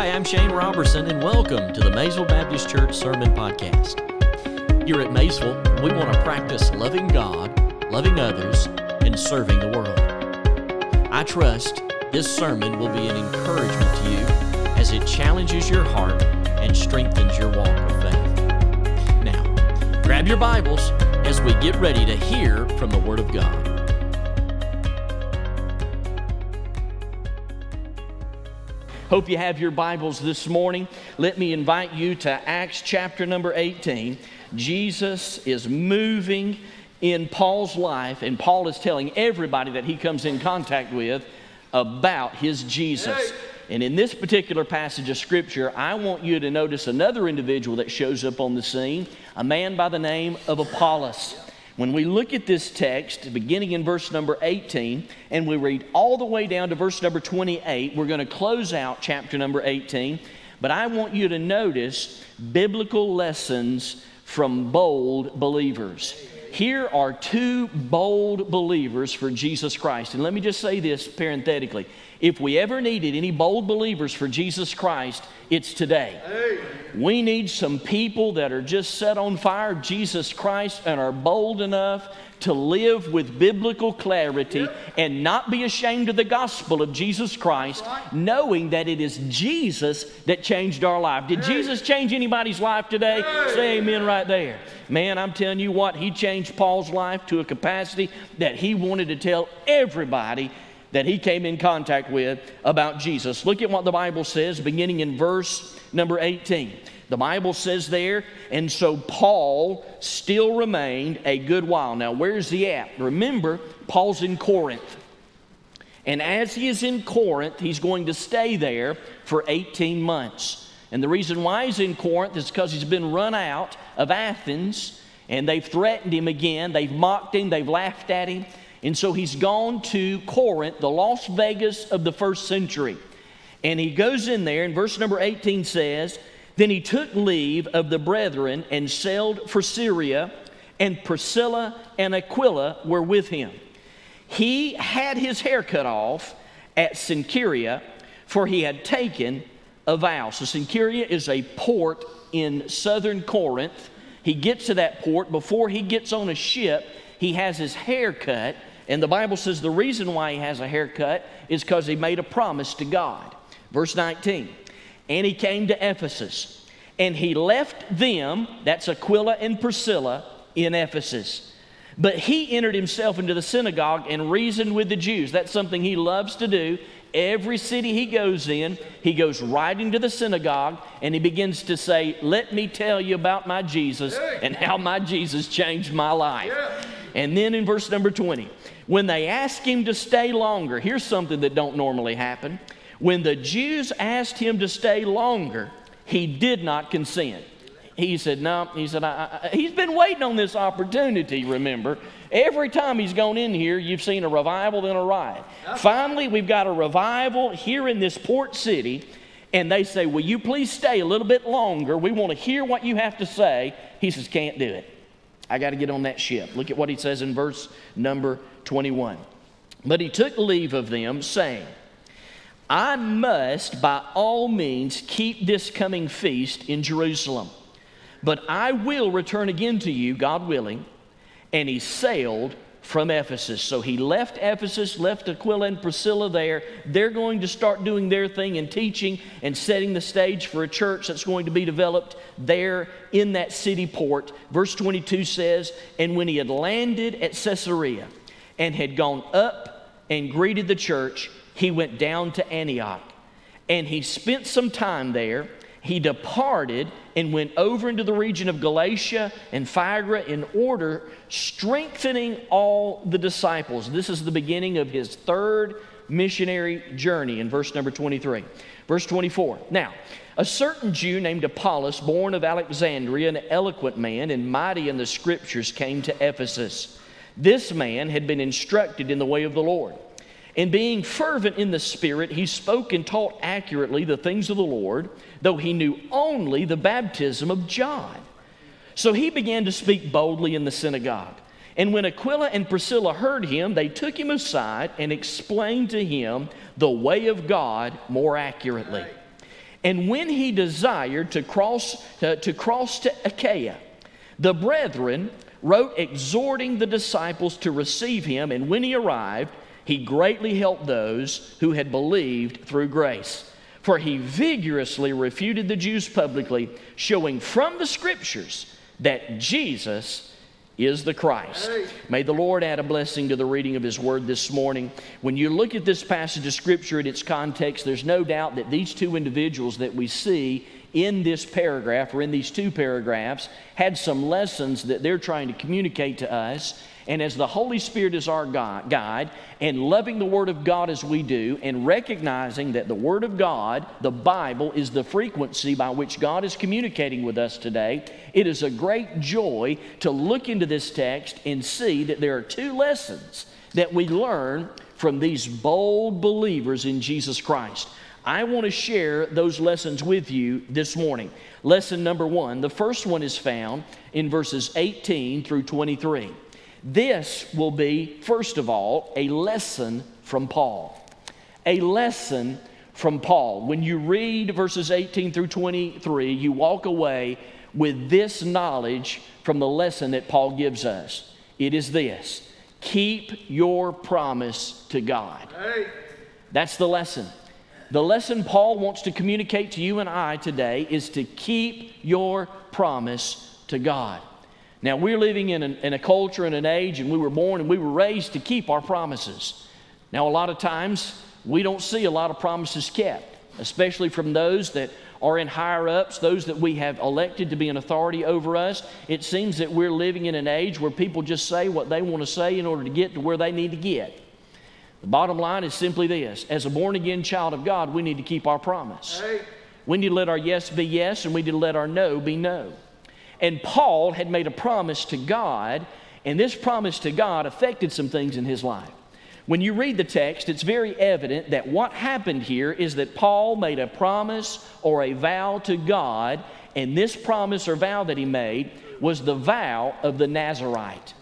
Hi, I'm Shane Robertson, and welcome to the Maysville Baptist Church Sermon Podcast. Here at Maysville, we want to practice loving God, loving others, and serving the world. I trust this sermon will be an encouragement to you as it challenges your heart and strengthens your walk of faith. Now, grab your Bibles as we get ready to hear from the Word of God. Hope you have your Bibles this morning. Let me invite you to Acts chapter number 18. Jesus is moving in Paul's life, and Paul is telling everybody that he comes in contact with about his Jesus. And in this particular passage of Scripture, I want you to notice another individual that shows up on the scene, a man by the name of Apollos. When we look at this text, beginning in verse number 18, and we read all the way down to verse number 28, we're going to close out chapter number 18. But I want you to notice biblical lessons from bold believers. Here are two bold believers for Jesus Christ. And let me just say this parenthetically. If we ever needed any bold believers for Jesus Christ, it's today. We need some people that are just set on fire Jesus Christ and are bold enough to live with biblical clarity and not be ashamed of the gospel of Jesus Christ, knowing that it is Jesus that changed our life. Did Jesus change anybody's life today? Say amen right there. Man, I'm telling you what, he changed Paul's life to a capacity that he wanted to tell everybody that he came in contact with about Jesus. Look at what the Bible says, beginning in verse number 18. The Bible says there, and so Paul still remained a good while. Now, where's he at? Remember, Paul's in Corinth. And as he is in Corinth, he's going to stay there for 18 months. And the reason why he's in Corinth is because he's been run out of Athens and they've threatened him again. They've mocked him, they've laughed at him. And so he's gone to Corinth, the Las Vegas of the first century. And he goes in there, and verse number 18 says, Then he took leave of the brethren and sailed for Syria, and Priscilla and Aquila were with him. He had his hair cut off at Cenchrea, for he had taken a vow. So, Cenchrea is a port in southern Corinth. He gets to that port. Before he gets on a ship, he has his hair cut. And the Bible says the reason why he has a haircut is because he made a promise to God. Verse 19. And he came to Ephesus, and he left them, that's Aquila and Priscilla, in Ephesus. But he entered himself into the synagogue and reasoned with the Jews. That's something he loves to do. Every city he goes in, he goes right into the synagogue and he begins to say, Let me tell you about my Jesus and how my Jesus changed my life. And then in verse number 20, when they asked him to stay longer, here's something that don't normally happen. When the Jews asked him to stay longer, he did not consent. He said, No. He said, I, I, He's been waiting on this opportunity, remember. Every time he's gone in here, you've seen a revival, then a riot. Finally, we've got a revival here in this port city, and they say, Will you please stay a little bit longer? We want to hear what you have to say. He says, Can't do it. I got to get on that ship. Look at what he says in verse number 21. But he took leave of them, saying, I must by all means keep this coming feast in Jerusalem, but I will return again to you, God willing. And he sailed from Ephesus. So he left Ephesus, left Aquila and Priscilla there. They're going to start doing their thing and teaching and setting the stage for a church that's going to be developed there in that city port. Verse 22 says, And when he had landed at Caesarea and had gone up and greeted the church, he went down to Antioch. And he spent some time there. He departed and went over into the region of Galatia and Phrygia in order, strengthening all the disciples. This is the beginning of his third missionary journey in verse number 23. Verse 24. Now, a certain Jew named Apollos, born of Alexandria, an eloquent man and mighty in the scriptures, came to Ephesus. This man had been instructed in the way of the Lord. And being fervent in the Spirit, he spoke and taught accurately the things of the Lord, though he knew only the baptism of John. So he began to speak boldly in the synagogue. And when Aquila and Priscilla heard him, they took him aside and explained to him the way of God more accurately. And when he desired to cross, uh, to cross to Achaia, the brethren wrote exhorting the disciples to receive him, and when he arrived, he greatly helped those who had believed through grace. For he vigorously refuted the Jews publicly, showing from the scriptures that Jesus is the Christ. May the Lord add a blessing to the reading of His Word this morning. When you look at this passage of Scripture in its context, there's no doubt that these two individuals that we see in this paragraph or in these two paragraphs had some lessons that they're trying to communicate to us and as the Holy Spirit is our guide, and loving the Word of God as we do, and recognizing that the Word of God, the Bible, is the frequency by which God is communicating with us today, it is a great joy to look into this text and see that there are two lessons that we learn from these bold believers in Jesus Christ. I want to share those lessons with you this morning. Lesson number one the first one is found in verses 18 through 23. This will be, first of all, a lesson from Paul. A lesson from Paul. When you read verses 18 through 23, you walk away with this knowledge from the lesson that Paul gives us. It is this keep your promise to God. That's the lesson. The lesson Paul wants to communicate to you and I today is to keep your promise to God. Now, we're living in, an, in a culture and an age, and we were born and we were raised to keep our promises. Now, a lot of times, we don't see a lot of promises kept, especially from those that are in higher ups, those that we have elected to be an authority over us. It seems that we're living in an age where people just say what they want to say in order to get to where they need to get. The bottom line is simply this as a born again child of God, we need to keep our promise. Hey. We need to let our yes be yes, and we need to let our no be no. And Paul had made a promise to God, and this promise to God affected some things in his life. When you read the text, it's very evident that what happened here is that Paul made a promise or a vow to God, and this promise or vow that he made was the vow of the Nazarite.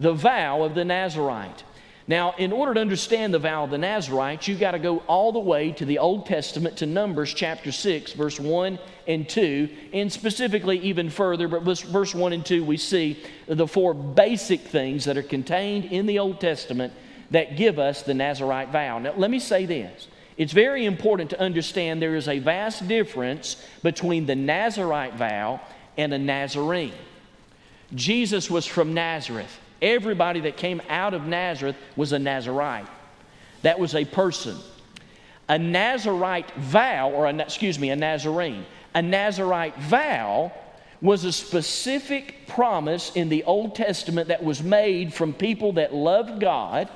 The vow of the Nazarite. Now, in order to understand the vow of the Nazarites, you've got to go all the way to the Old Testament to Numbers chapter 6, verse 1 and 2, and specifically even further, but verse 1 and 2, we see the four basic things that are contained in the Old Testament that give us the Nazarite vow. Now, let me say this. It's very important to understand there is a vast difference between the Nazarite vow and a Nazarene. Jesus was from Nazareth. Everybody that came out of Nazareth was a Nazarite. That was a person. A Nazarite vow, or a, excuse me, a Nazarene. A Nazarite vow was a specific promise in the Old Testament that was made from people that loved God,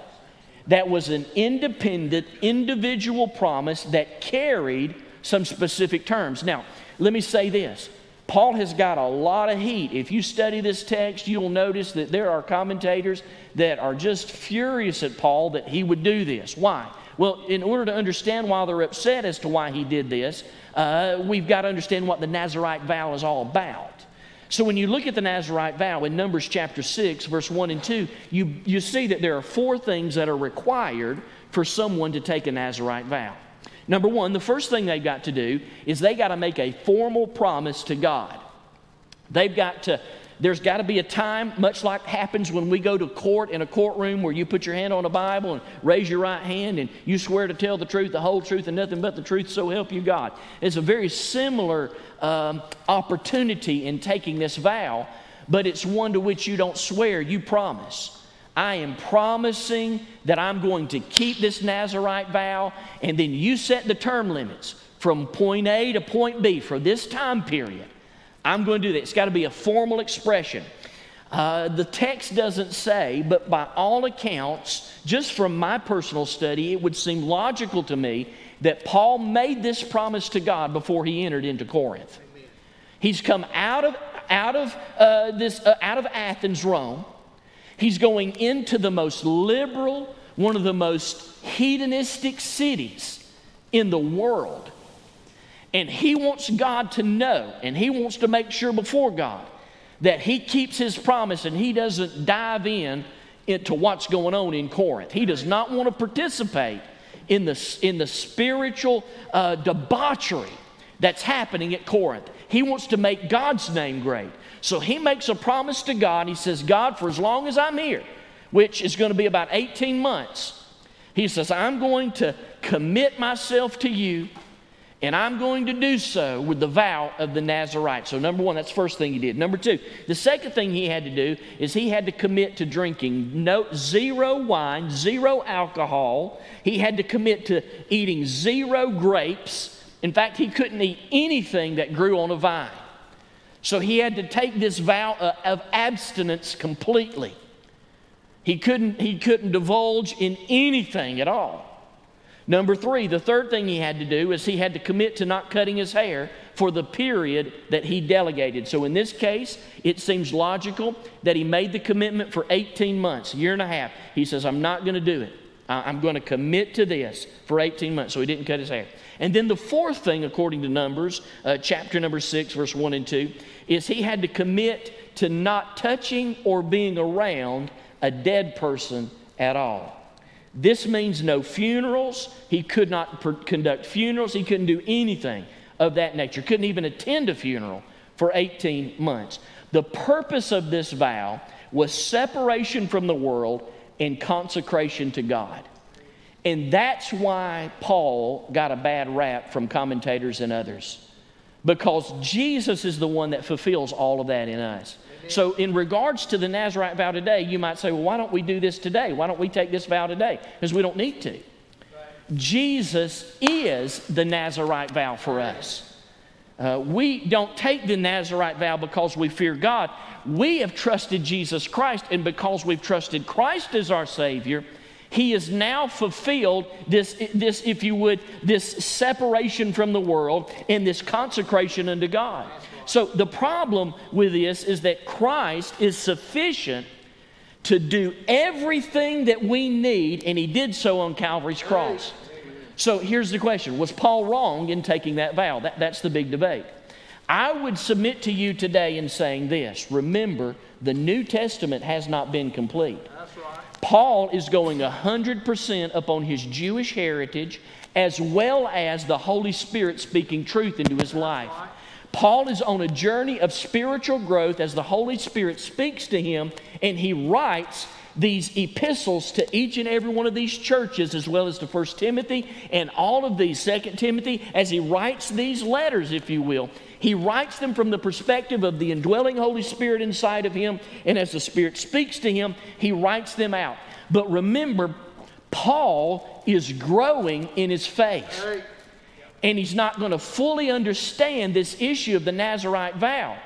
that was an independent, individual promise that carried some specific terms. Now, let me say this Paul has got a lot of heat. If you study this text, you'll notice that there are commentators that are just furious at Paul that he would do this. Why? Well, in order to understand why they're upset as to why he did this, uh, we've got to understand what the Nazarite vow is all about. So when you look at the Nazarite vow in Numbers chapter 6, verse 1 and 2, you, you see that there are four things that are required for someone to take a Nazarite vow. Number one, the first thing they've got to do is they got to make a formal promise to God. They've got to, there's got to be a time, much like happens when we go to court in a courtroom where you put your hand on a Bible and raise your right hand and you swear to tell the truth, the whole truth, and nothing but the truth, so help you God. It's a very similar um, opportunity in taking this vow, but it's one to which you don't swear, you promise. I am promising that I'm going to keep this Nazarite vow, and then you set the term limits from point A to point B for this time period. I'm going to do that. It's got to be a formal expression. Uh, the text doesn't say, but by all accounts, just from my personal study, it would seem logical to me that Paul made this promise to God before he entered into Corinth. He's come out of, out of, uh, this, uh, out of Athens, Rome. He's going into the most liberal, one of the most hedonistic cities in the world. And he wants God to know, and he wants to make sure before God that he keeps his promise and he doesn't dive in into what's going on in Corinth. He does not want to participate in the, in the spiritual uh, debauchery that's happening at Corinth. He wants to make God's name great. So he makes a promise to God. He says, God, for as long as I'm here, which is going to be about 18 months, he says, I'm going to commit myself to you and I'm going to do so with the vow of the Nazarite. So, number one, that's the first thing he did. Number two, the second thing he had to do is he had to commit to drinking no, zero wine, zero alcohol. He had to commit to eating zero grapes. In fact, he couldn't eat anything that grew on a vine. So, he had to take this vow of abstinence completely. He couldn't, he couldn't divulge in anything at all. Number three, the third thing he had to do is he had to commit to not cutting his hair for the period that he delegated. So in this case, it seems logical that he made the commitment for 18 months, a year and a half. He says, I'm not going to do it. I'm going to commit to this for 18 months. So he didn't cut his hair. And then the fourth thing, according to Numbers, uh, chapter number 6, verse 1 and 2, is he had to commit to not touching or being around a dead person at all. This means no funerals. He could not per- conduct funerals. He couldn't do anything of that nature. Couldn't even attend a funeral for 18 months. The purpose of this vow was separation from the world and consecration to God. And that's why Paul got a bad rap from commentators and others. Because Jesus is the one that fulfills all of that in us. So, in regards to the Nazarite vow today, you might say, well, why don't we do this today? Why don't we take this vow today? Because we don't need to. Jesus is the Nazarite vow for us. Uh, we don't take the Nazarite vow because we fear God. We have trusted Jesus Christ, and because we've trusted Christ as our Savior, He has now fulfilled this, this, if you would, this separation from the world and this consecration unto God. So the problem with this is that Christ is sufficient to do everything that we need, and he did so on Calvary's cross. So here's the question Was Paul wrong in taking that vow? That, that's the big debate. I would submit to you today in saying this remember, the New Testament has not been complete. Paul is going 100% upon his Jewish heritage as well as the Holy Spirit speaking truth into his life. Paul is on a journey of spiritual growth as the Holy Spirit speaks to him, and he writes these epistles to each and every one of these churches, as well as to First Timothy and all of these, Second Timothy, as he writes these letters, if you will. He writes them from the perspective of the indwelling Holy Spirit inside of him, and as the Spirit speaks to him, he writes them out. But remember, Paul is growing in his faith and he's not going to fully understand this issue of the Nazarite vow.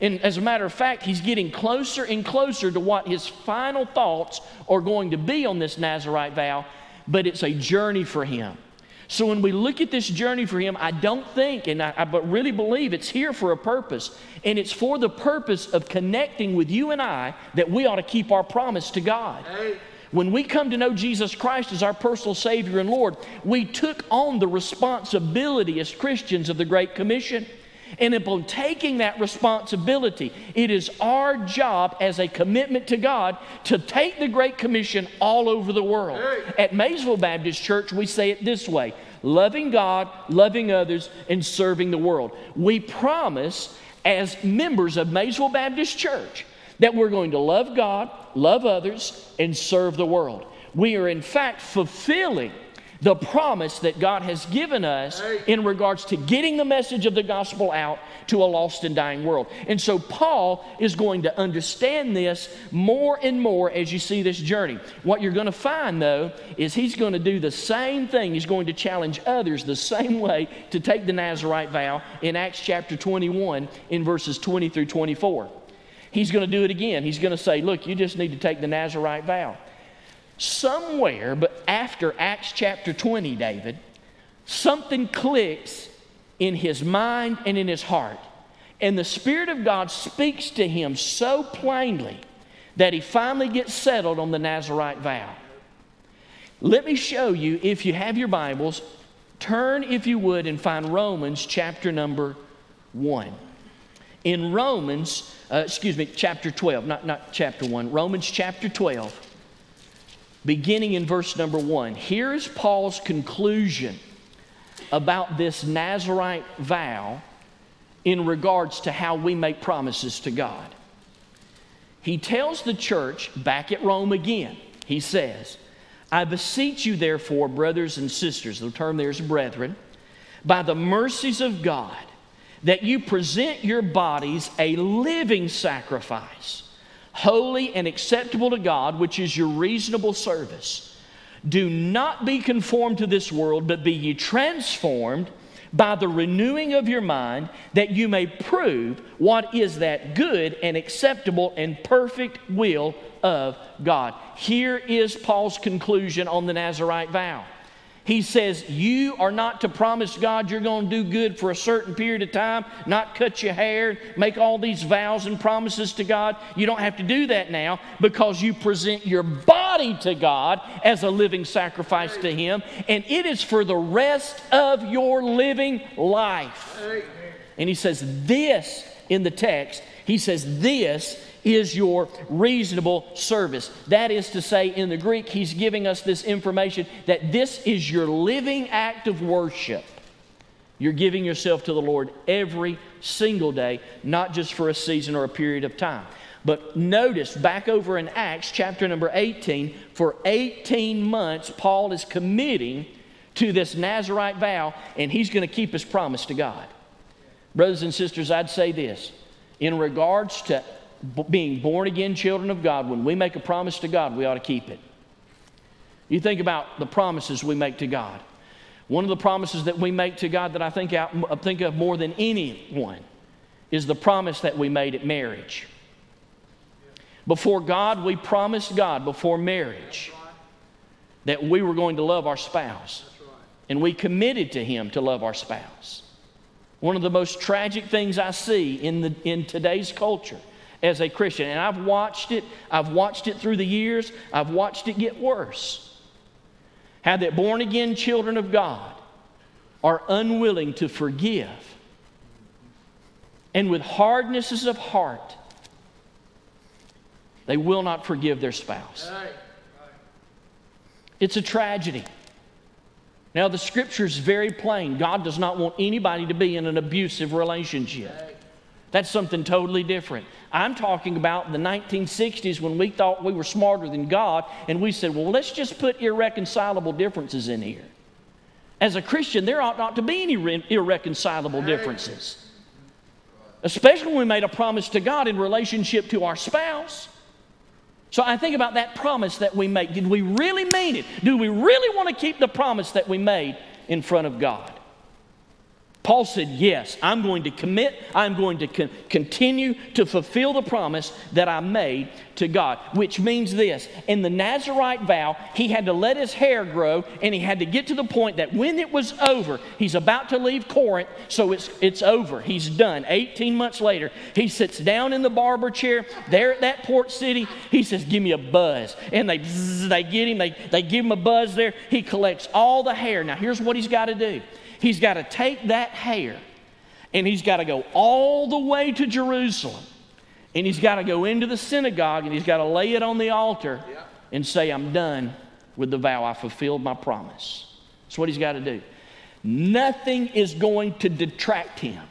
And as a matter of fact, he's getting closer and closer to what his final thoughts are going to be on this Nazarite vow, but it's a journey for him. So when we look at this journey for him, I don't think, and I, I really believe it's here for a purpose. And it's for the purpose of connecting with you and I that we ought to keep our promise to God. Hey. When we come to know Jesus Christ as our personal Savior and Lord, we took on the responsibility as Christians of the Great Commission. And upon taking that responsibility, it is our job as a commitment to God to take the Great Commission all over the world. At Maysville Baptist Church, we say it this way loving God, loving others, and serving the world. We promise as members of Maysville Baptist Church that we're going to love God, love others, and serve the world. We are, in fact, fulfilling the promise that God has given us in regards to getting the message of the gospel out to a lost and dying world. And so Paul is going to understand this more and more as you see this journey. What you're going to find, though, is he's going to do the same thing. He's going to challenge others the same way to take the Nazarite vow in Acts chapter 21 in verses 20 through 24 he's going to do it again. He's going to say, Look, you just need to take the Nazarite vow. Somewhere, but after Acts chapter 20, David, something clicks in his mind and in his heart. And the Spirit of God speaks to him so plainly that he finally gets settled on the Nazarite vow. Let me show you, if you have your Bibles, turn, if you would, and find Romans chapter number 1. In Romans, uh, excuse me, chapter 12, not, not chapter 1, Romans chapter 12, beginning in verse number 1. Here is Paul's conclusion about this Nazarite vow in regards to how we make promises to God. He tells the church back at Rome again, he says, I beseech you, therefore, brothers and sisters, the term there is brethren, by the mercies of God, that you present your bodies a living sacrifice, holy and acceptable to God, which is your reasonable service. Do not be conformed to this world, but be ye transformed by the renewing of your mind, that you may prove what is that good and acceptable and perfect will of God. Here is Paul's conclusion on the Nazarite vow. He says, You are not to promise God you're going to do good for a certain period of time, not cut your hair, make all these vows and promises to God. You don't have to do that now because you present your body to God as a living sacrifice to Him, and it is for the rest of your living life. And he says, This in the text, he says, This is your reasonable service. That is to say, in the Greek, he's giving us this information that this is your living act of worship. You're giving yourself to the Lord every single day, not just for a season or a period of time. But notice back over in Acts chapter number 18, for 18 months, Paul is committing to this Nazarite vow, and he's going to keep his promise to God. Brothers and sisters, I'd say this in regards to being born again children of God, when we make a promise to God, we ought to keep it. You think about the promises we make to God. One of the promises that we make to God that I think, out, think of more than anyone is the promise that we made at marriage. Before God, we promised God before marriage that we were going to love our spouse. And we committed to Him to love our spouse. One of the most tragic things I see in, the, in today's culture as a Christian. And I've watched it, I've watched it through the years, I've watched it get worse. How that born again children of God are unwilling to forgive. And with hardnesses of heart, they will not forgive their spouse. It's a tragedy. Now, the scripture is very plain. God does not want anybody to be in an abusive relationship. That's something totally different. I'm talking about the 1960s when we thought we were smarter than God and we said, well, let's just put irreconcilable differences in here. As a Christian, there ought not to be any re- irreconcilable differences, especially when we made a promise to God in relationship to our spouse. So I think about that promise that we make. Did we really mean it? Do we really want to keep the promise that we made in front of God? Paul said, Yes, I'm going to commit, I'm going to con- continue to fulfill the promise that I made to God, which means this. In the Nazarite vow, he had to let his hair grow and he had to get to the point that when it was over, he's about to leave Corinth, so it's, it's over. He's done. 18 months later, he sits down in the barber chair there at that port city. He says, Give me a buzz. And they, they get him, they, they give him a buzz there. He collects all the hair. Now, here's what he's got to do. He's got to take that hair and he's got to go all the way to Jerusalem and he's got to go into the synagogue and he's got to lay it on the altar and say, I'm done with the vow. I fulfilled my promise. That's what he's got to do. Nothing is going to detract him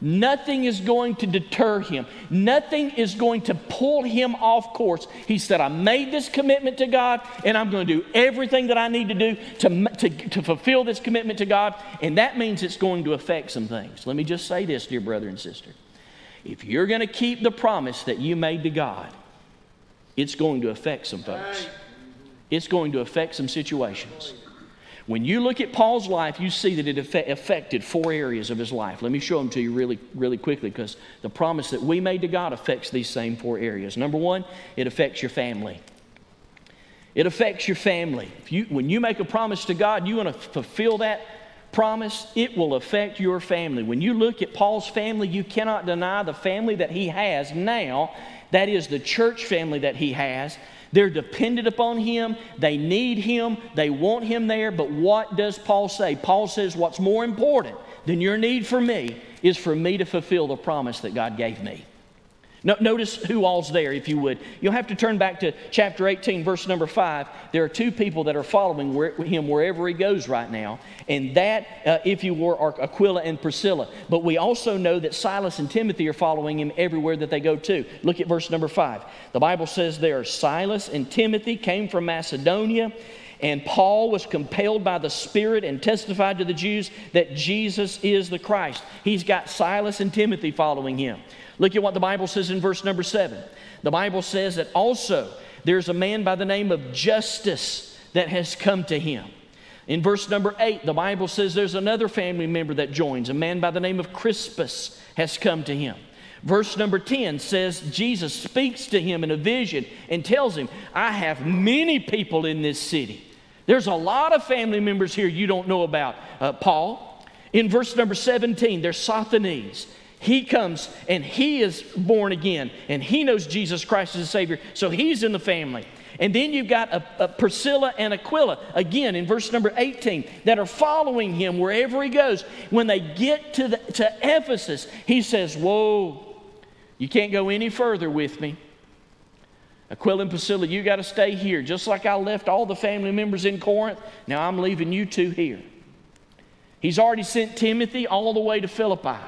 Nothing is going to deter him. Nothing is going to pull him off course. He said, I made this commitment to God, and I'm going to do everything that I need to do to, to, to fulfill this commitment to God. And that means it's going to affect some things. Let me just say this, dear brother and sister. If you're going to keep the promise that you made to God, it's going to affect some folks. It's going to affect some situations. When you look at Paul's life, you see that it affected four areas of his life. Let me show them to you really, really quickly because the promise that we made to God affects these same four areas. Number one, it affects your family. It affects your family. You, when you make a promise to God, you want to fulfill that promise, it will affect your family. When you look at Paul's family, you cannot deny the family that he has now. That is the church family that he has. They're dependent upon Him. They need Him. They want Him there. But what does Paul say? Paul says, What's more important than your need for me is for me to fulfill the promise that God gave me. No, notice who all's there, if you would. You'll have to turn back to chapter 18, verse number 5. There are two people that are following where, him wherever he goes right now. And that, uh, if you were, are Aquila and Priscilla. But we also know that Silas and Timothy are following him everywhere that they go to. Look at verse number 5. The Bible says there Silas and Timothy came from Macedonia. And Paul was compelled by the Spirit and testified to the Jews that Jesus is the Christ. He's got Silas and Timothy following him. Look at what the Bible says in verse number seven. The Bible says that also there's a man by the name of Justus that has come to him. In verse number eight, the Bible says there's another family member that joins. A man by the name of Crispus has come to him. Verse number 10 says Jesus speaks to him in a vision and tells him, I have many people in this city. There's a lot of family members here you don't know about, uh, Paul. In verse number 17, there's Sosthenes. He comes and he is born again and he knows Jesus Christ as a Savior, so he's in the family. And then you've got a, a Priscilla and Aquila, again in verse number 18, that are following him wherever he goes. When they get to, the, to Ephesus, he says, Whoa, you can't go any further with me. Aquila and Priscilla, you got to stay here. Just like I left all the family members in Corinth, now I'm leaving you two here. He's already sent Timothy all the way to Philippi.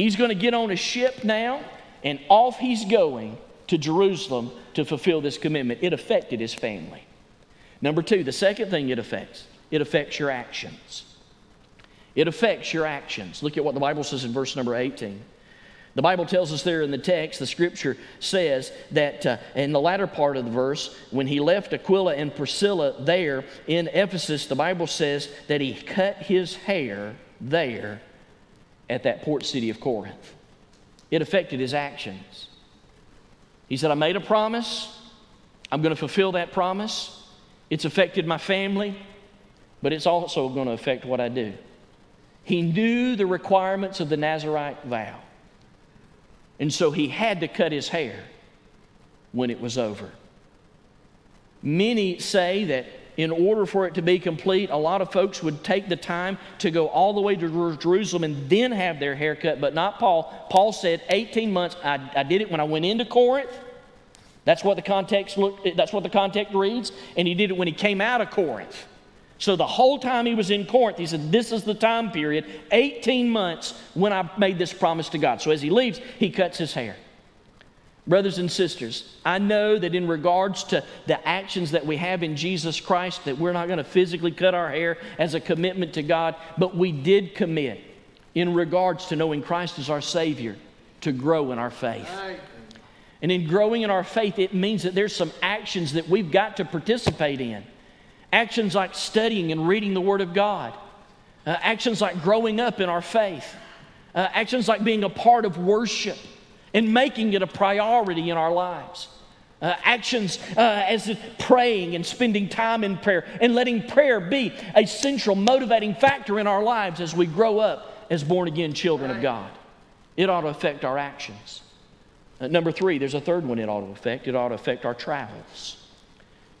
He's going to get on a ship now, and off he's going to Jerusalem to fulfill this commitment. It affected his family. Number two, the second thing it affects, it affects your actions. It affects your actions. Look at what the Bible says in verse number 18. The Bible tells us there in the text, the scripture says that uh, in the latter part of the verse, when he left Aquila and Priscilla there in Ephesus, the Bible says that he cut his hair there at that port city of Corinth. It affected his actions. He said, I made a promise. I'm going to fulfill that promise. It's affected my family, but it's also going to affect what I do. He knew the requirements of the Nazarite vow. And so he had to cut his hair when it was over. Many say that in order for it to be complete, a lot of folks would take the time to go all the way to Jerusalem and then have their hair cut, but not Paul. Paul said 18 months. I, I did it when I went into Corinth. That's what the context look, that's what the context reads, and he did it when he came out of Corinth. So the whole time he was in Corinth, he said, This is the time period, 18 months when I made this promise to God. So as he leaves, he cuts his hair. Brothers and sisters, I know that in regards to the actions that we have in Jesus Christ, that we're not going to physically cut our hair as a commitment to God, but we did commit in regards to knowing Christ as our Savior to grow in our faith. And in growing in our faith, it means that there's some actions that we've got to participate in. Actions like studying and reading the Word of God. Uh, actions like growing up in our faith. Uh, actions like being a part of worship and making it a priority in our lives. Uh, actions uh, as praying and spending time in prayer and letting prayer be a central motivating factor in our lives as we grow up as born again children of God. It ought to affect our actions. Uh, number three, there's a third one it ought to affect. It ought to affect our travels.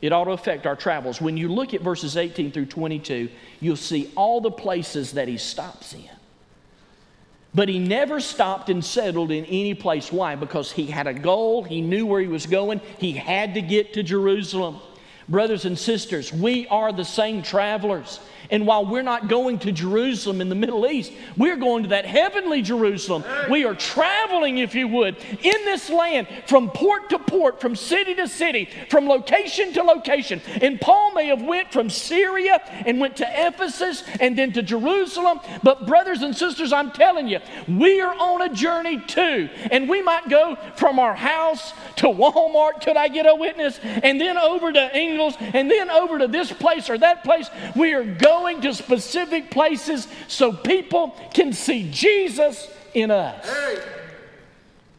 It ought to affect our travels. When you look at verses 18 through 22, you'll see all the places that he stops in. But he never stopped and settled in any place. Why? Because he had a goal, he knew where he was going, he had to get to Jerusalem. Brothers and sisters, we are the same travelers. And while we're not going to Jerusalem in the Middle East, we're going to that heavenly Jerusalem. We are traveling, if you would, in this land from port to port, from city to city, from location to location. And Paul may have went from Syria and went to Ephesus and then to Jerusalem. But brothers and sisters, I'm telling you, we are on a journey too. And we might go from our house to Walmart, could I get a witness? And then over to And then over to this place or that place. We are going to specific places so people can see Jesus in us.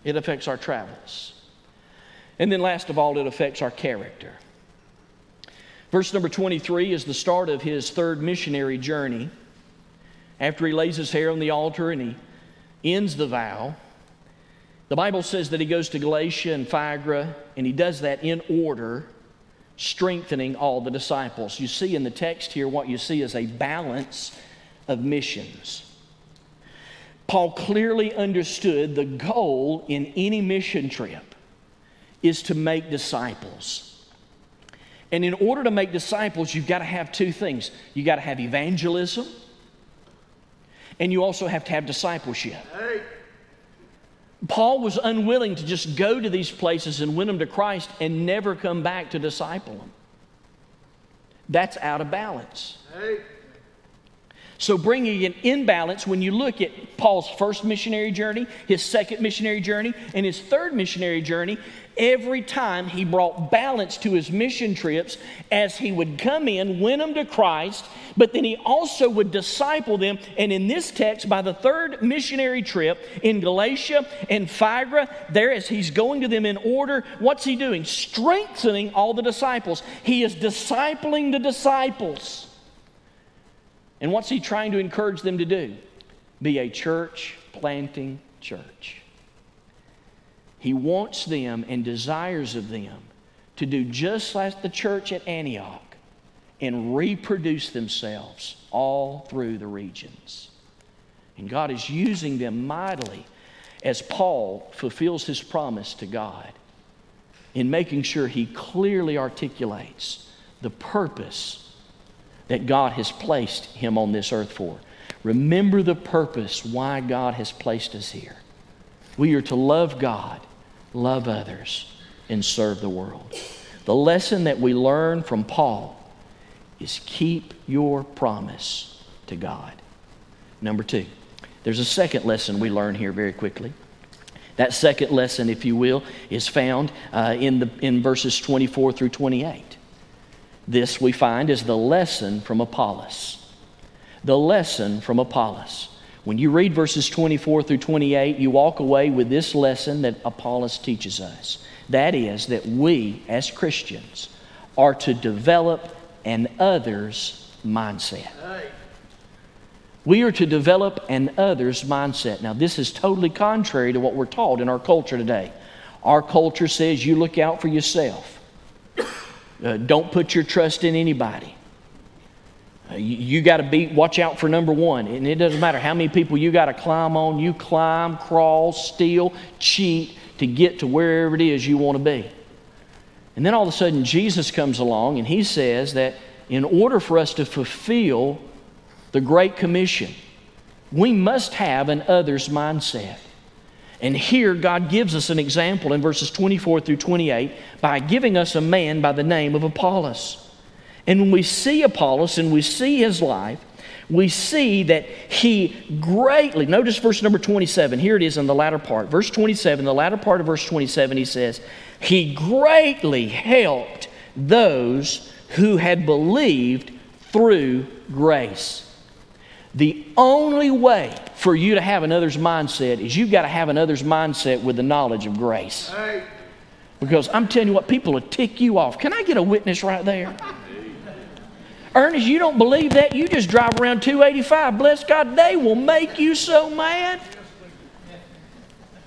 It affects our travels. And then, last of all, it affects our character. Verse number 23 is the start of his third missionary journey. After he lays his hair on the altar and he ends the vow, the Bible says that he goes to Galatia and Phrygia, and he does that in order strengthening all the disciples. You see in the text here, what you see is a balance of missions. Paul clearly understood the goal in any mission trip is to make disciples. And in order to make disciples, you've got to have two things you got to have evangelism, and you also have to have discipleship. Hey. Paul was unwilling to just go to these places and win them to Christ and never come back to disciple them. That's out of balance. Hey. So, bringing it in balance, when you look at Paul's first missionary journey, his second missionary journey, and his third missionary journey, every time he brought balance to his mission trips as he would come in, win them to Christ, but then he also would disciple them. And in this text, by the third missionary trip in Galatia and Phrygia, there as he's going to them in order, what's he doing? Strengthening all the disciples. He is discipling the disciples. And what's he trying to encourage them to do? Be a church planting church. He wants them and desires of them to do just like the church at Antioch and reproduce themselves all through the regions. And God is using them mightily as Paul fulfills his promise to God in making sure he clearly articulates the purpose that God has placed him on this earth for. Remember the purpose why God has placed us here. We are to love God love others, and serve the world. The lesson that we learn from Paul is keep your promise to God. Number two, there's a second lesson we learn here very quickly. That second lesson, if you will, is found uh, in, the, in verses 24 through 28. This we find is the lesson from Apollos. The lesson from Apollos. When you read verses 24 through 28, you walk away with this lesson that Apollos teaches us. That is, that we as Christians are to develop an others mindset. We are to develop an others mindset. Now, this is totally contrary to what we're taught in our culture today. Our culture says you look out for yourself, uh, don't put your trust in anybody. Uh, you, you got to be watch out for number one. And it doesn't matter how many people you got to climb on. You climb crawl steal cheat to get to wherever it is you want to be. And then all of a sudden jesus comes along and he says that in order for us to fulfill the great commission we must have an others mindset and here god gives us an example in verses 24 through 28 by giving us a man by the name of apollos and when we see Apollos and we see his life, we see that he greatly, notice verse number 27, here it is in the latter part. Verse 27, the latter part of verse 27, he says, He greatly helped those who had believed through grace. The only way for you to have another's mindset is you've got to have another's mindset with the knowledge of grace. Because I'm telling you what, people will tick you off. Can I get a witness right there? Ernest, you don't believe that? You just drive around 285. Bless God, they will make you so mad.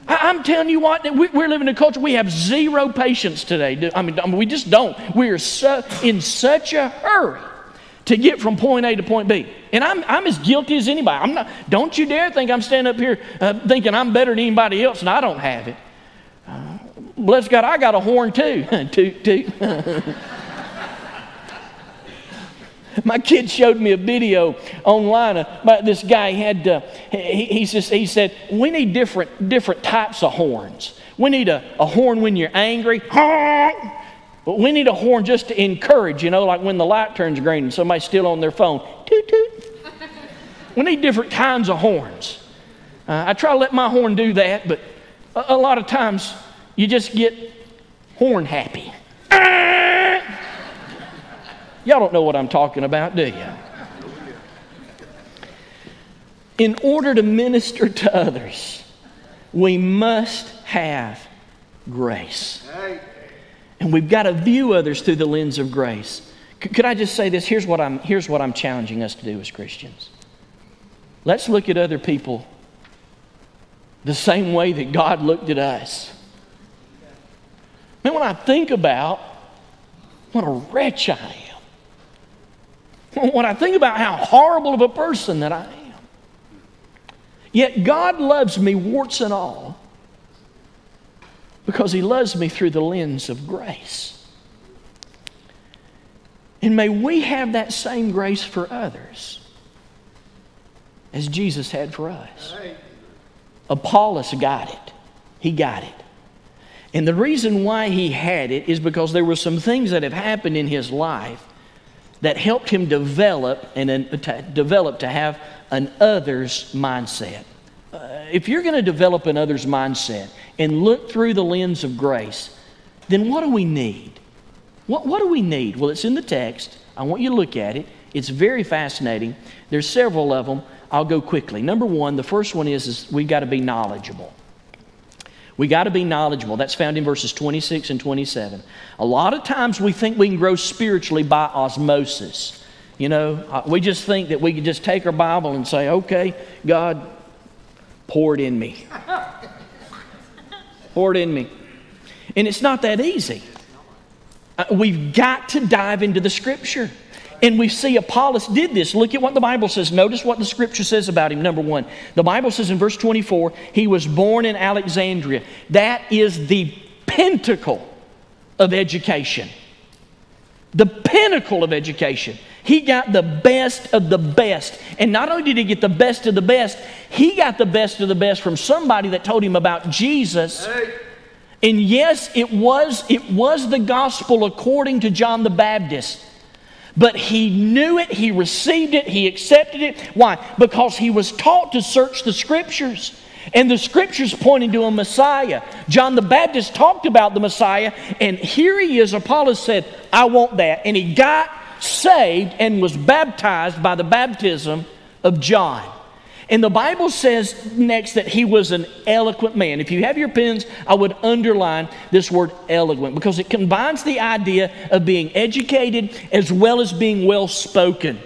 I, am telling you what, we're living in a culture, we have zero patience today. I mean, we just don't. We are so, in such a hurry to get from point A to point B. And I'm, I'm as guilty as anybody. I'm not, don't you dare think I'm standing up here uh, thinking I'm better than anybody else and I don't have it. Uh, bless God, I got a horn too. toot, toot. My kid showed me a video online about this guy He had, uh, he, he, just, he said, we need different, different types of horns. We need a, a horn when you're angry. But we need a horn just to encourage, you know, like when the light turns green and somebody's still on their phone. Toot, toot. we need different kinds of horns. Uh, I try to let my horn do that, but a, a lot of times you just get horn happy. Y'all don't know what I'm talking about, do you? In order to minister to others, we must have grace. And we've got to view others through the lens of grace. Could I just say this? Here's what I'm, here's what I'm challenging us to do as Christians. Let's look at other people the same way that God looked at us. Man, when I think about what a wretch I am, when I think about how horrible of a person that I am, Yet God loves me, warts and all, because He loves me through the lens of grace. And may we have that same grace for others as Jesus had for us. Apollos got it. He got it. And the reason why he had it is because there were some things that have happened in his life that helped him develop and develop to have an others mindset. Uh, if you're going to develop an others mindset and look through the lens of grace, then what do we need? What, what do we need? Well, it's in the text. I want you to look at it. It's very fascinating. There's several of them. I'll go quickly. Number one, the first one is, is we've got to be knowledgeable. We got to be knowledgeable. That's found in verses 26 and 27. A lot of times we think we can grow spiritually by osmosis. You know, uh, we just think that we can just take our Bible and say, okay, God, pour it in me. pour it in me. And it's not that easy. Uh, we've got to dive into the Scripture. And we see Apollos did this. Look at what the Bible says. Notice what the scripture says about him. Number one, the Bible says in verse 24, he was born in Alexandria. That is the pinnacle of education. The pinnacle of education. He got the best of the best. And not only did he get the best of the best, he got the best of the best from somebody that told him about Jesus. Hey. And yes, it was, it was the gospel according to John the Baptist. But he knew it, he received it, he accepted it. Why? Because he was taught to search the scriptures. And the scriptures pointing to a Messiah. John the Baptist talked about the Messiah, and here he is. Apollos said, I want that. And he got saved and was baptized by the baptism of John. And the Bible says next that he was an eloquent man. If you have your pens, I would underline this word eloquent because it combines the idea of being educated as well as being well spoken.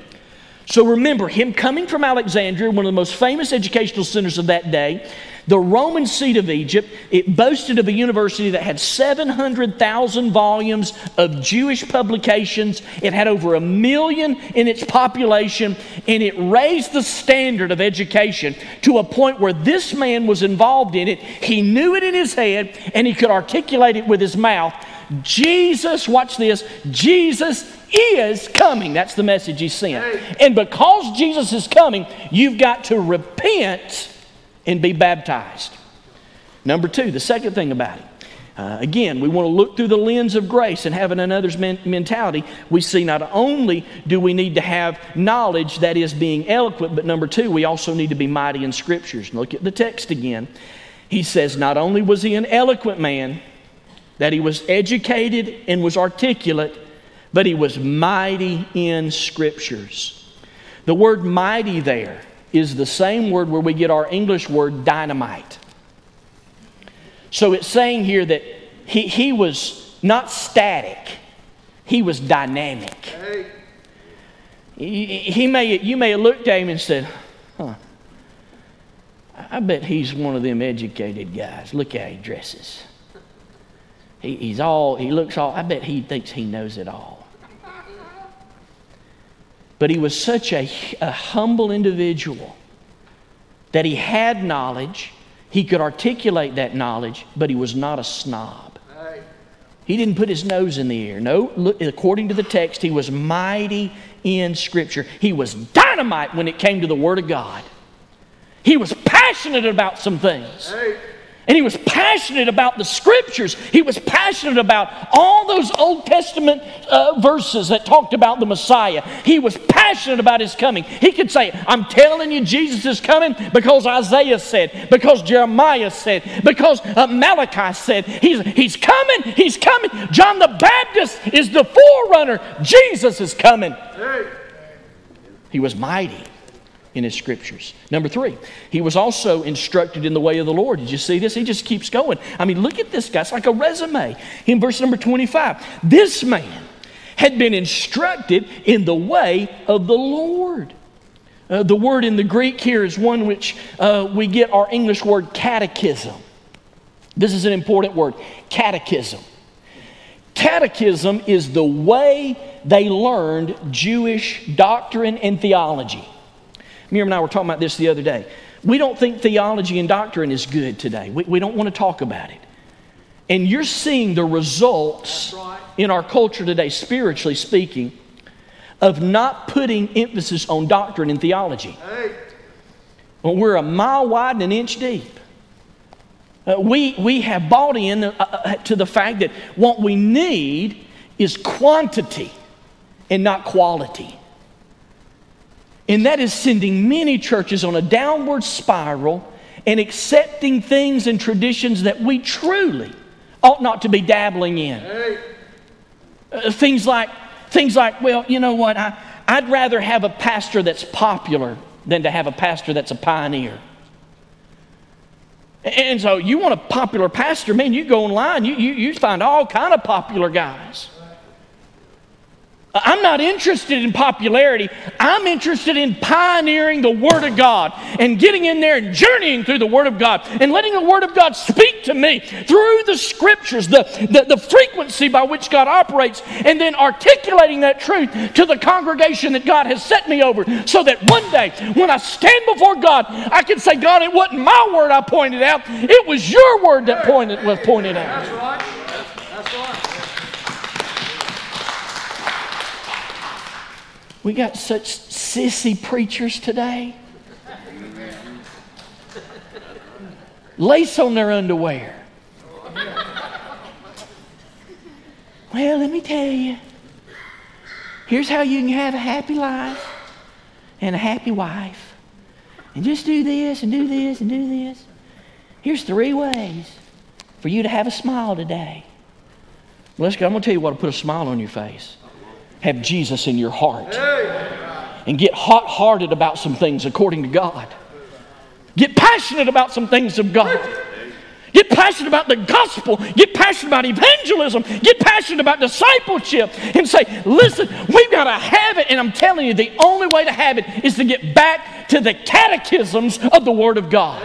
So remember, him coming from Alexandria, one of the most famous educational centers of that day, the Roman seat of Egypt, it boasted of a university that had 700,000 volumes of Jewish publications. It had over a million in its population, and it raised the standard of education to a point where this man was involved in it. He knew it in his head, and he could articulate it with his mouth. Jesus, watch this, Jesus is coming. That's the message he sent. And because Jesus is coming, you've got to repent and be baptized. Number two, the second thing about it. Uh, again, we want to look through the lens of grace and having another's men- mentality. We see not only do we need to have knowledge that is being eloquent, but number two, we also need to be mighty in scriptures. Look at the text again. He says, not only was he an eloquent man, that he was educated and was articulate, but he was mighty in scriptures. The word mighty there is the same word where we get our English word dynamite. So it's saying here that he, he was not static, he was dynamic. He, he may, you may have looked at him and said, huh, I bet he's one of them educated guys. Look how he dresses. He, he's all, he looks all, I bet he thinks he knows it all. But he was such a, a humble individual that he had knowledge, he could articulate that knowledge, but he was not a snob. He didn't put his nose in the air. No, look, according to the text, he was mighty in Scripture. He was dynamite when it came to the Word of God. He was passionate about some things. And he was passionate about the scriptures. He was passionate about all those Old Testament uh, verses that talked about the Messiah. He was passionate about his coming. He could say, I'm telling you, Jesus is coming because Isaiah said, because Jeremiah said, because uh, Malachi said, he's, he's coming, he's coming. John the Baptist is the forerunner. Jesus is coming. He was mighty in his scriptures. Number three, he was also instructed in the way of the Lord. Did you see this? He just keeps going. I mean, look at this guy. It's like a resume. In verse number 25, this man had been instructed in the way of the Lord. Uh, the word in the Greek here is one which uh, we get our English word catechism. This is an important word catechism. Catechism is the way they learned Jewish doctrine and theology. Miriam and I were talking about this the other day. we don't think theology and doctrine is good today. We, we don't want to talk about it. And you're seeing the results right. in our culture today, spiritually speaking, of not putting emphasis on doctrine and theology. Hey. Well, we're a mile wide and an inch deep. Uh, we, we have bought in uh, uh, to the fact that what we need is quantity and not quality. And that is sending many churches on a downward spiral and accepting things and traditions that we truly ought not to be dabbling in. Hey. Uh, things like, things like, well, you know what? I, I'd rather have a pastor that's popular than to have a pastor that's a pioneer. And so you want a popular pastor, man, you go online, you, you, you find all kind of popular guys. I'm not interested in popularity. I'm interested in pioneering the Word of God and getting in there and journeying through the Word of God and letting the Word of God speak to me through the Scriptures, the, the, the frequency by which God operates, and then articulating that truth to the congregation that God has set me over so that one day when I stand before God, I can say, God, it wasn't my word I pointed out, it was your word that pointed, was pointed out. That's right. That's right. We got such sissy preachers today. Lace on their underwear. Well, let me tell you. Here's how you can have a happy life and a happy wife. And just do this and do this and do this. Here's three ways for you to have a smile today. Let's go. I'm going to tell you what will put a smile on your face have Jesus in your heart and get hot hearted about some things according to God. Get passionate about some things of God. Get passionate about the gospel. Get passionate about evangelism. Get passionate about discipleship and say, listen, we've got to have it. And I'm telling you, the only way to have it is to get back to the catechisms of the Word of God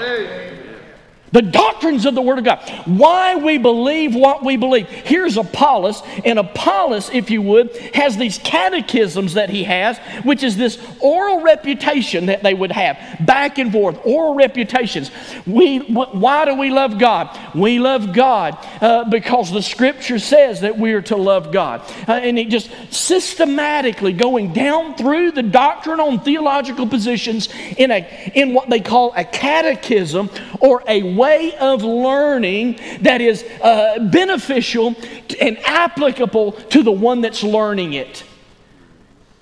the doctrines of the Word of God, why we believe what we believe. Here's Apollos, and Apollos, if you would, has these catechisms that he has, which is this oral reputation that they would have, back and forth, oral reputations. We, why do we love God? We love God uh, because the Scripture says that we are to love God. Uh, and it just systematically going down through the doctrine on theological positions in, a, in what they call a catechism or a way of learning that is uh, beneficial and applicable to the one that's learning it.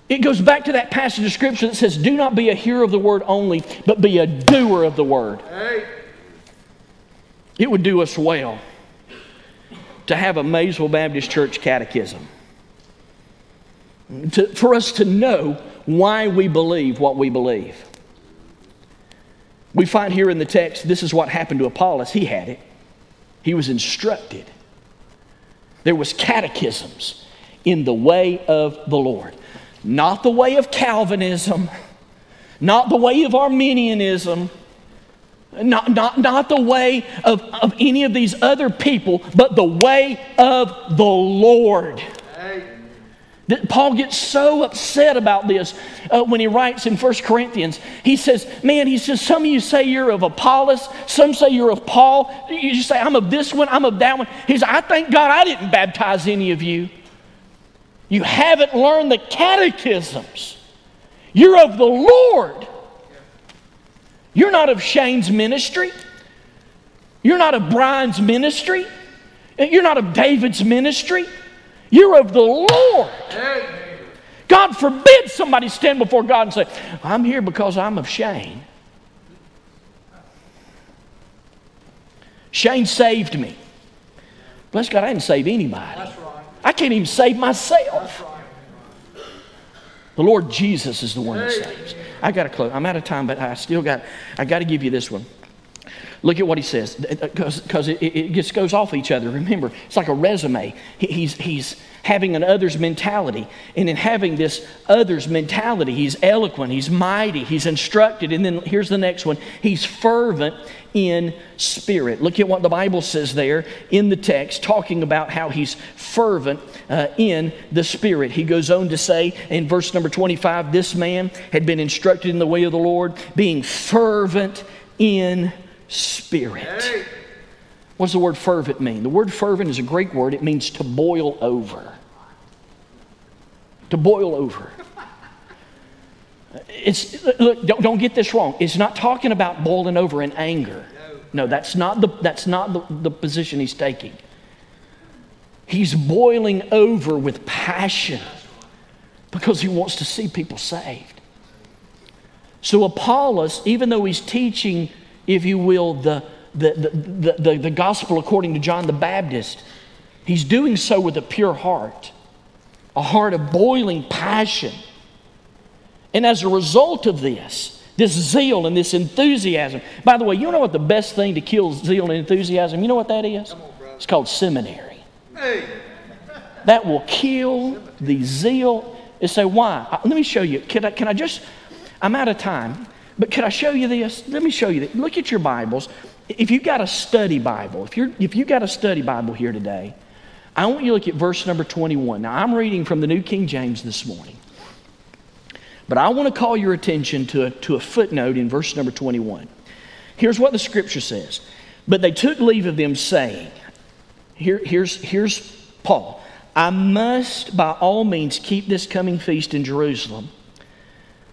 It goes back to that passage of Scripture that says, Do not be a hearer of the word only, but be a doer of the word. Hey. It would do us well to have a Maysville Baptist Church catechism. To, for us to know why we believe what we believe. We find here in the text, this is what happened to Apollos. He had it. He was instructed. There was catechisms in the way of the Lord. Not the way of Calvinism, not the way of Arminianism, not, not, not the way of, of any of these other people, but the way of the Lord. Paul gets so upset about this uh, when he writes in 1 Corinthians. He says, Man, he says, some of you say you're of Apollos, some say you're of Paul. You say, I'm of this one, I'm of that one. He says, I thank God I didn't baptize any of you. You haven't learned the catechisms. You're of the Lord. You're not of Shane's ministry. You're not of Brian's ministry. You're not of David's ministry. You're of the Lord. God forbid somebody stand before God and say, I'm here because I'm of Shane. Shane saved me. Bless God, I didn't save anybody. I can't even save myself. The Lord Jesus is the one that saves. I got to close. I'm out of time, but I still got. I got to give you this one. Look at what he says, because it, it, just goes off each other. Remember, it's like a resume. He's, he's having an others mentality. And in having this others mentality, he's eloquent, he's mighty, he's instructed. And then here's the next one he's fervent in spirit. Look at what the Bible says there in the text, talking about how he's fervent uh, in the spirit. He goes on to say in verse number 25 this man had been instructed in the way of the Lord, being fervent in spirit. What does the word fervent mean? The word fervent is a Greek word, it means to boil over. To boil over. It's, look, don't, don't get this wrong. It's not talking about boiling over in anger. No, that's not the, that's not the, the position he's taking. He's boiling over with passion because he wants to see people saved. So, Apollos, even though he's teaching, if you will, the, the, the, the, the, gospel according to John the Baptist, he's doing so with a pure heart, a heart of boiling passion. And as a result of this, this zeal and this enthusiasm, by the way, you know what the best thing to kill zeal and enthusiasm? You know what that is? It's called seminary. Hey. That will kill the zeal. And say, why? Let me show you. Can I, can I just, I'm out of time, but can I show you this? Let me show you this. Look at your Bibles. If you've got a study Bible, if, you're, if you've got a study Bible here today, I want you to look at verse number 21. Now, I'm reading from the New King James this morning. But I want to call your attention to a, to a footnote in verse number 21. Here's what the scripture says But they took leave of them, saying, here, here's, here's Paul. I must by all means keep this coming feast in Jerusalem,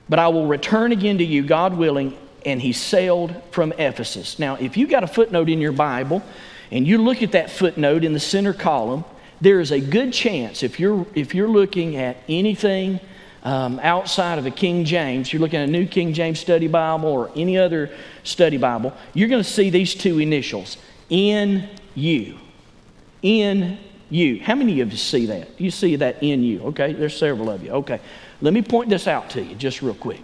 but I will return again to you, God willing. And he sailed from Ephesus. Now, if you got a footnote in your Bible and you look at that footnote in the center column, there is a good chance if you're, if you're looking at anything um, outside of a King James, you're looking at a New King James Study Bible or any other study Bible, you're going to see these two initials in you. In you. How many of you see that? You see that NU? Okay, there's several of you. Okay, let me point this out to you just real quick.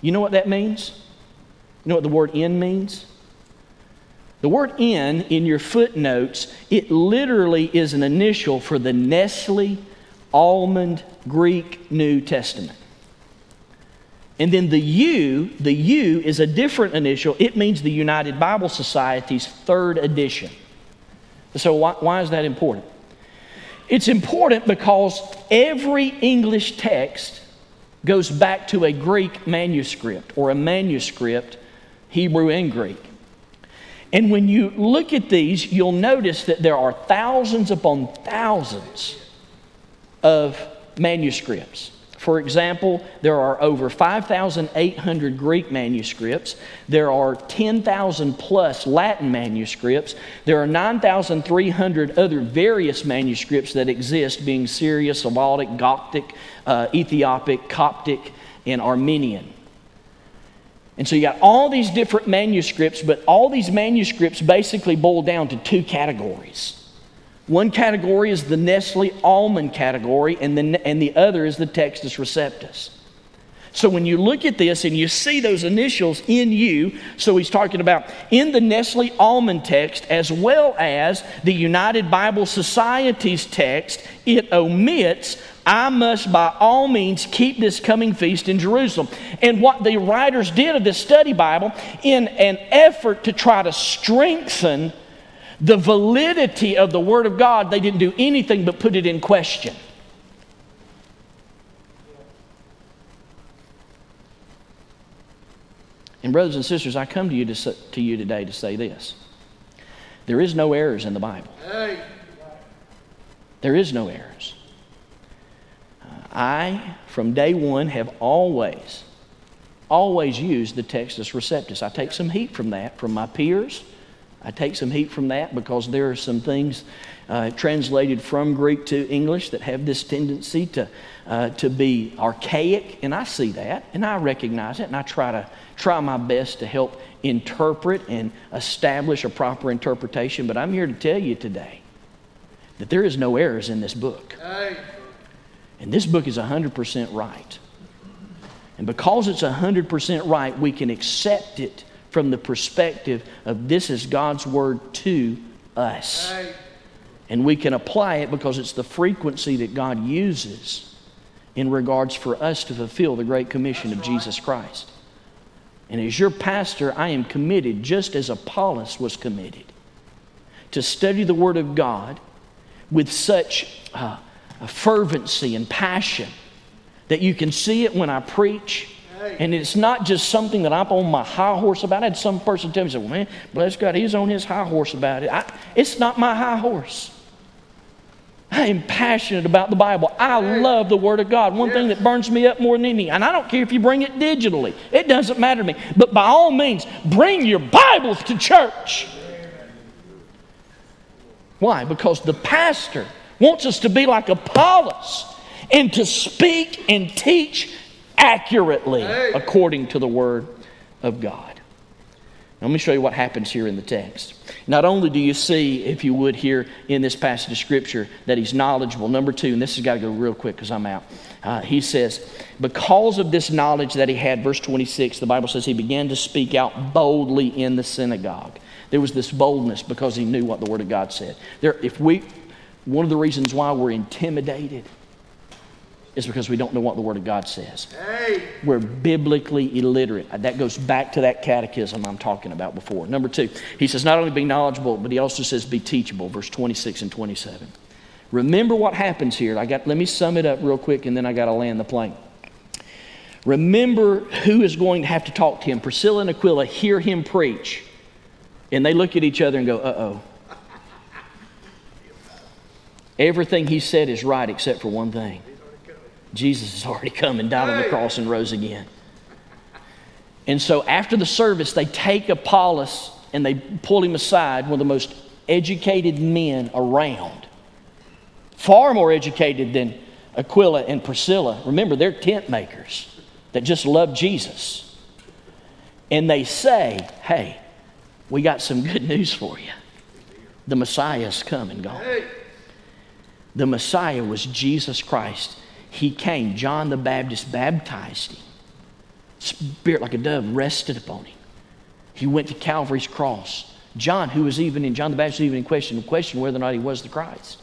You know what that means? You know what the word in means? The word in, in your footnotes, it literally is an initial for the Nestle Aland Greek New Testament. And then the U, the U is a different initial. It means the United Bible Society's third edition. So, why, why is that important? It's important because every English text goes back to a Greek manuscript or a manuscript, Hebrew and Greek. And when you look at these, you'll notice that there are thousands upon thousands of manuscripts. For example, there are over 5,800 Greek manuscripts. There are 10,000 plus Latin manuscripts. There are 9,300 other various manuscripts that exist, being Syriac, Slavic, Gothic, uh, Ethiopic, Coptic, and Armenian. And so you got all these different manuscripts, but all these manuscripts basically boil down to two categories. One category is the Nestle Aland category, and the, and the other is the Textus Receptus. So when you look at this and you see those initials NU, so he's talking about in the Nestle Aland text as well as the United Bible Society's text, it omits, I must by all means keep this coming feast in Jerusalem. And what the writers did of this study Bible in an effort to try to strengthen the validity of the Word of God, they didn't do anything but put it in question. And, brothers and sisters, I come to you, to, to you today to say this there is no errors in the Bible. There is no errors. I, from day one, have always, always used the Textus Receptus. I take some heat from that from my peers I take some heat from that because there are some things uh, translated from Greek to English that have this tendency to, uh, to be archaic, and I see that, and I recognize it, and I try to try my best to help interpret and establish a proper interpretation. But I'm here to tell you today that there is no errors in this book, and this book is 100% right. And because it's 100% right, we can accept it from the perspective of this is God's word to us. And we can apply it because it's the frequency that God uses in regards for us to fulfill the Great Commission of Jesus Christ. And as your pastor, I am committed, just as Apollos was committed, to study the Word of God with such uh, fervency and passion that you can see it when I preach And it's not just something that I'm on my high horse about. I had some person tell me, well, man, bless God, he's on his high horse about it. I, it's not my high horse. I am passionate about the Bible. I love the Word of God. One thing that burns me up more than anything, and I don't care if you bring it digitally, it doesn't matter to me. But by all means, bring your Bibles to church. Why? Because the pastor wants us to be like Apollos and to speak and teach accurately according to the Word of God. Let me show you what happens here in the text. Not only do you see, if you would, here in this passage of Scripture, that he's knowledgeable. Number two, and this has got to go real quick because I'm out. Uh, he says, because of this knowledge that he had, verse 26, the Bible says he began to speak out boldly in the synagogue. There was this boldness because he knew what the Word of God said. There, if we, one of the reasons why we're intimidated is because we don't know what the Word of God says. Hey. We're biblically illiterate. That goes back to that catechism I'm talking about before. Number two, he says not only be knowledgeable, but he also says be teachable, verse 26 and 27. Remember what happens here. I got, let me sum it up real quick and then I got to land the plane. Remember who is going to have to talk to him. Priscilla and Aquila hear him preach, and they look at each other and go, uh oh. Everything he said is right except for one thing. Jesus has already come and died on the cross and rose again. And so after the service, they take Apollos and they pull him aside, one of the most educated men around. Far more educated than Aquila and Priscilla. Remember, they're tent makers that just love Jesus. And they say, hey, we got some good news for you. The Messiah's come and gone. The Messiah was Jesus Christ he came. John the Baptist baptized him. Spirit like a dove rested upon him. He went to Calvary's cross. John, who was even in John the Baptist, even in question, questioned whether or not he was the Christ,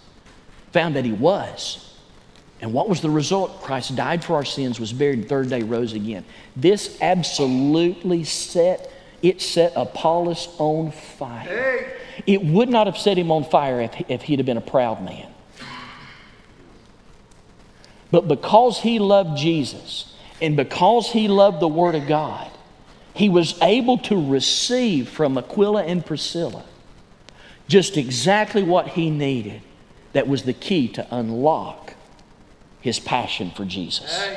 found that he was. And what was the result? Christ died for our sins, was buried, and third day rose again. This absolutely set it set Apollos on fire. It would not have set him on fire if, if he'd have been a proud man. But because he loved Jesus and because he loved the Word of God, he was able to receive from Aquila and Priscilla just exactly what he needed that was the key to unlock his passion for Jesus.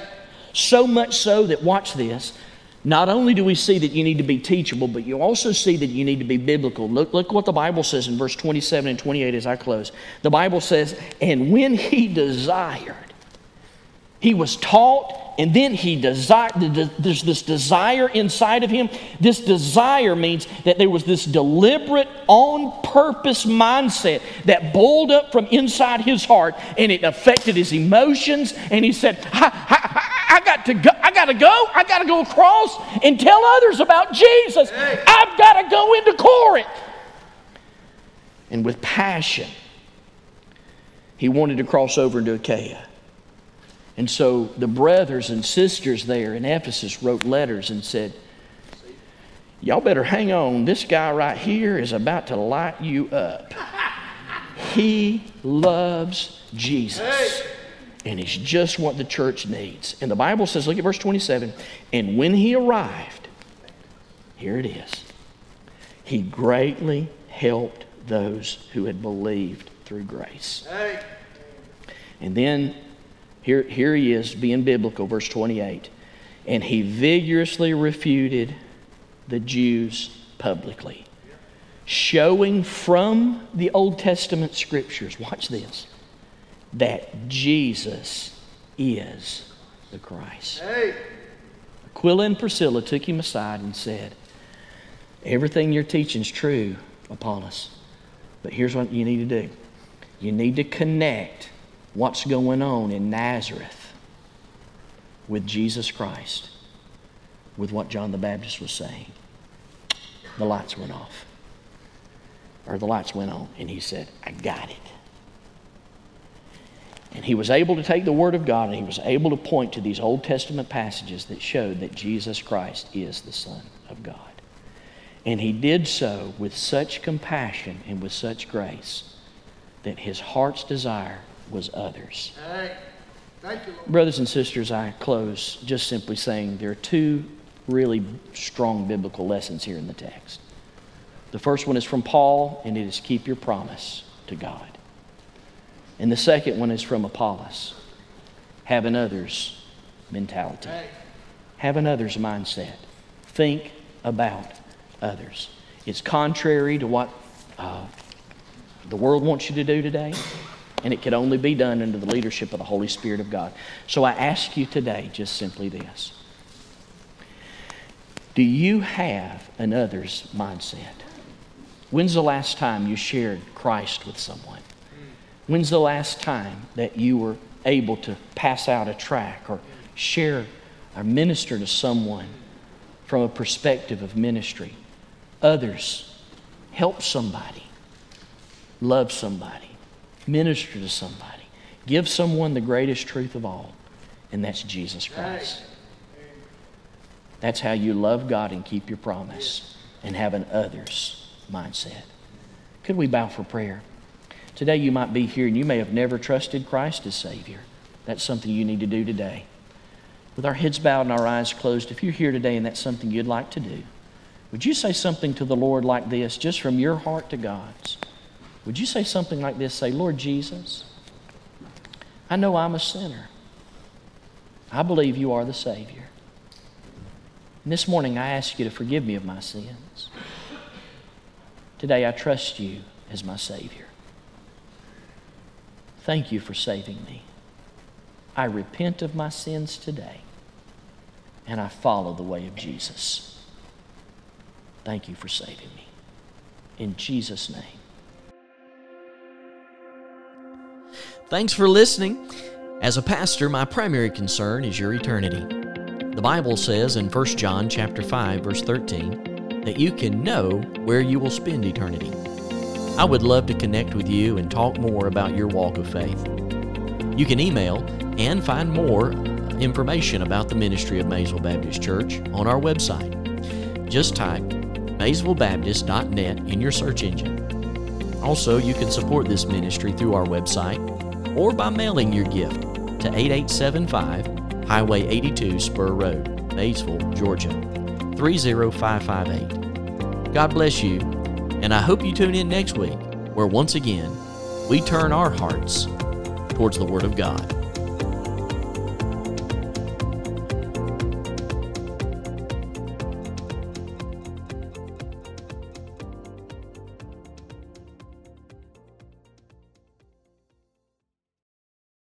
So much so that, watch this, not only do we see that you need to be teachable, but you also see that you need to be biblical. Look, look what the Bible says in verse 27 and 28 as I close. The Bible says, And when he desired, he was taught, and then he desired. There's this desire inside of him. This desire means that there was this deliberate, on purpose mindset that boiled up from inside his heart, and it affected his emotions. And he said, I, I, I got to go. I got to go. I got to go across and tell others about Jesus. I've got to go into Corinth. And with passion, he wanted to cross over into Achaia. And so the brothers and sisters there in Ephesus wrote letters and said, Y'all better hang on. This guy right here is about to light you up. He loves Jesus. And he's just what the church needs. And the Bible says, look at verse 27 and when he arrived, here it is, he greatly helped those who had believed through grace. And then here, here he is being biblical, verse 28. And he vigorously refuted the Jews publicly, showing from the Old Testament scriptures, watch this, that Jesus is the Christ. Hey. Aquila and Priscilla took him aside and said, Everything you're teaching is true, Apollos, but here's what you need to do you need to connect what's going on in Nazareth with Jesus Christ, with what John the Baptist was saying. The lights went off. Or the lights went on, and he said, I got it. And he was able to take the Word of God and he was able to point to these Old Testament passages that showed that Jesus Christ is the Son of God. And he did so with such compassion and with such grace that his heart's desire was others. Brothers and sisters, I close just simply saying there are two really strong biblical lessons here in the text. The first one is from Paul, and it is keep your promise to God. And the second one is from Apollos have an others mentality, have an others mindset. Think about others. It's contrary to what uh, the world wants you to do today, and it could only be done under the leadership of the Holy Spirit of God. So I ask you today just simply this Do you have an others mindset? When's the last time you shared Christ with someone? When's the last time that you were able to pass out a track or share or minister to someone from a perspective of ministry? Others, help somebody, love somebody, minister to somebody, give someone the greatest truth of all, and that's Jesus Christ. That's how you love God and keep your promise and have an others mindset. Could we bow for prayer? Today you might be here and you may have never trusted Christ as Savior. That's something you need to do today. With our heads bowed and our eyes closed, if you're here today and that's something you'd like to do, would you say something to the Lord like this, just from your heart to God's? Would you say something like this? Say, Lord Jesus, I know I'm a sinner. I believe you are the Savior. And this morning I ask you to forgive me of my sins. Today I trust you as my Savior. Thank you for saving me. I repent of my sins today and I follow the way of Jesus. Thank you for saving me. In Jesus' name. Thanks for listening. As a pastor, my primary concern is your eternity. The Bible says in 1 John chapter 5 verse 13, that you can know where you will spend eternity. I would love to connect with you and talk more about your walk of faith. You can email and find more information about the ministry of Maysville Baptist Church on our website. Just type maysvillebaptist.net in your search engine. Also, you can support this ministry through our website or by mailing your gift to 8875 Highway 82 Spur Road, Maysville, Georgia 30558. God bless you, and I hope you tune in next week where once again we turn our hearts towards the Word of God.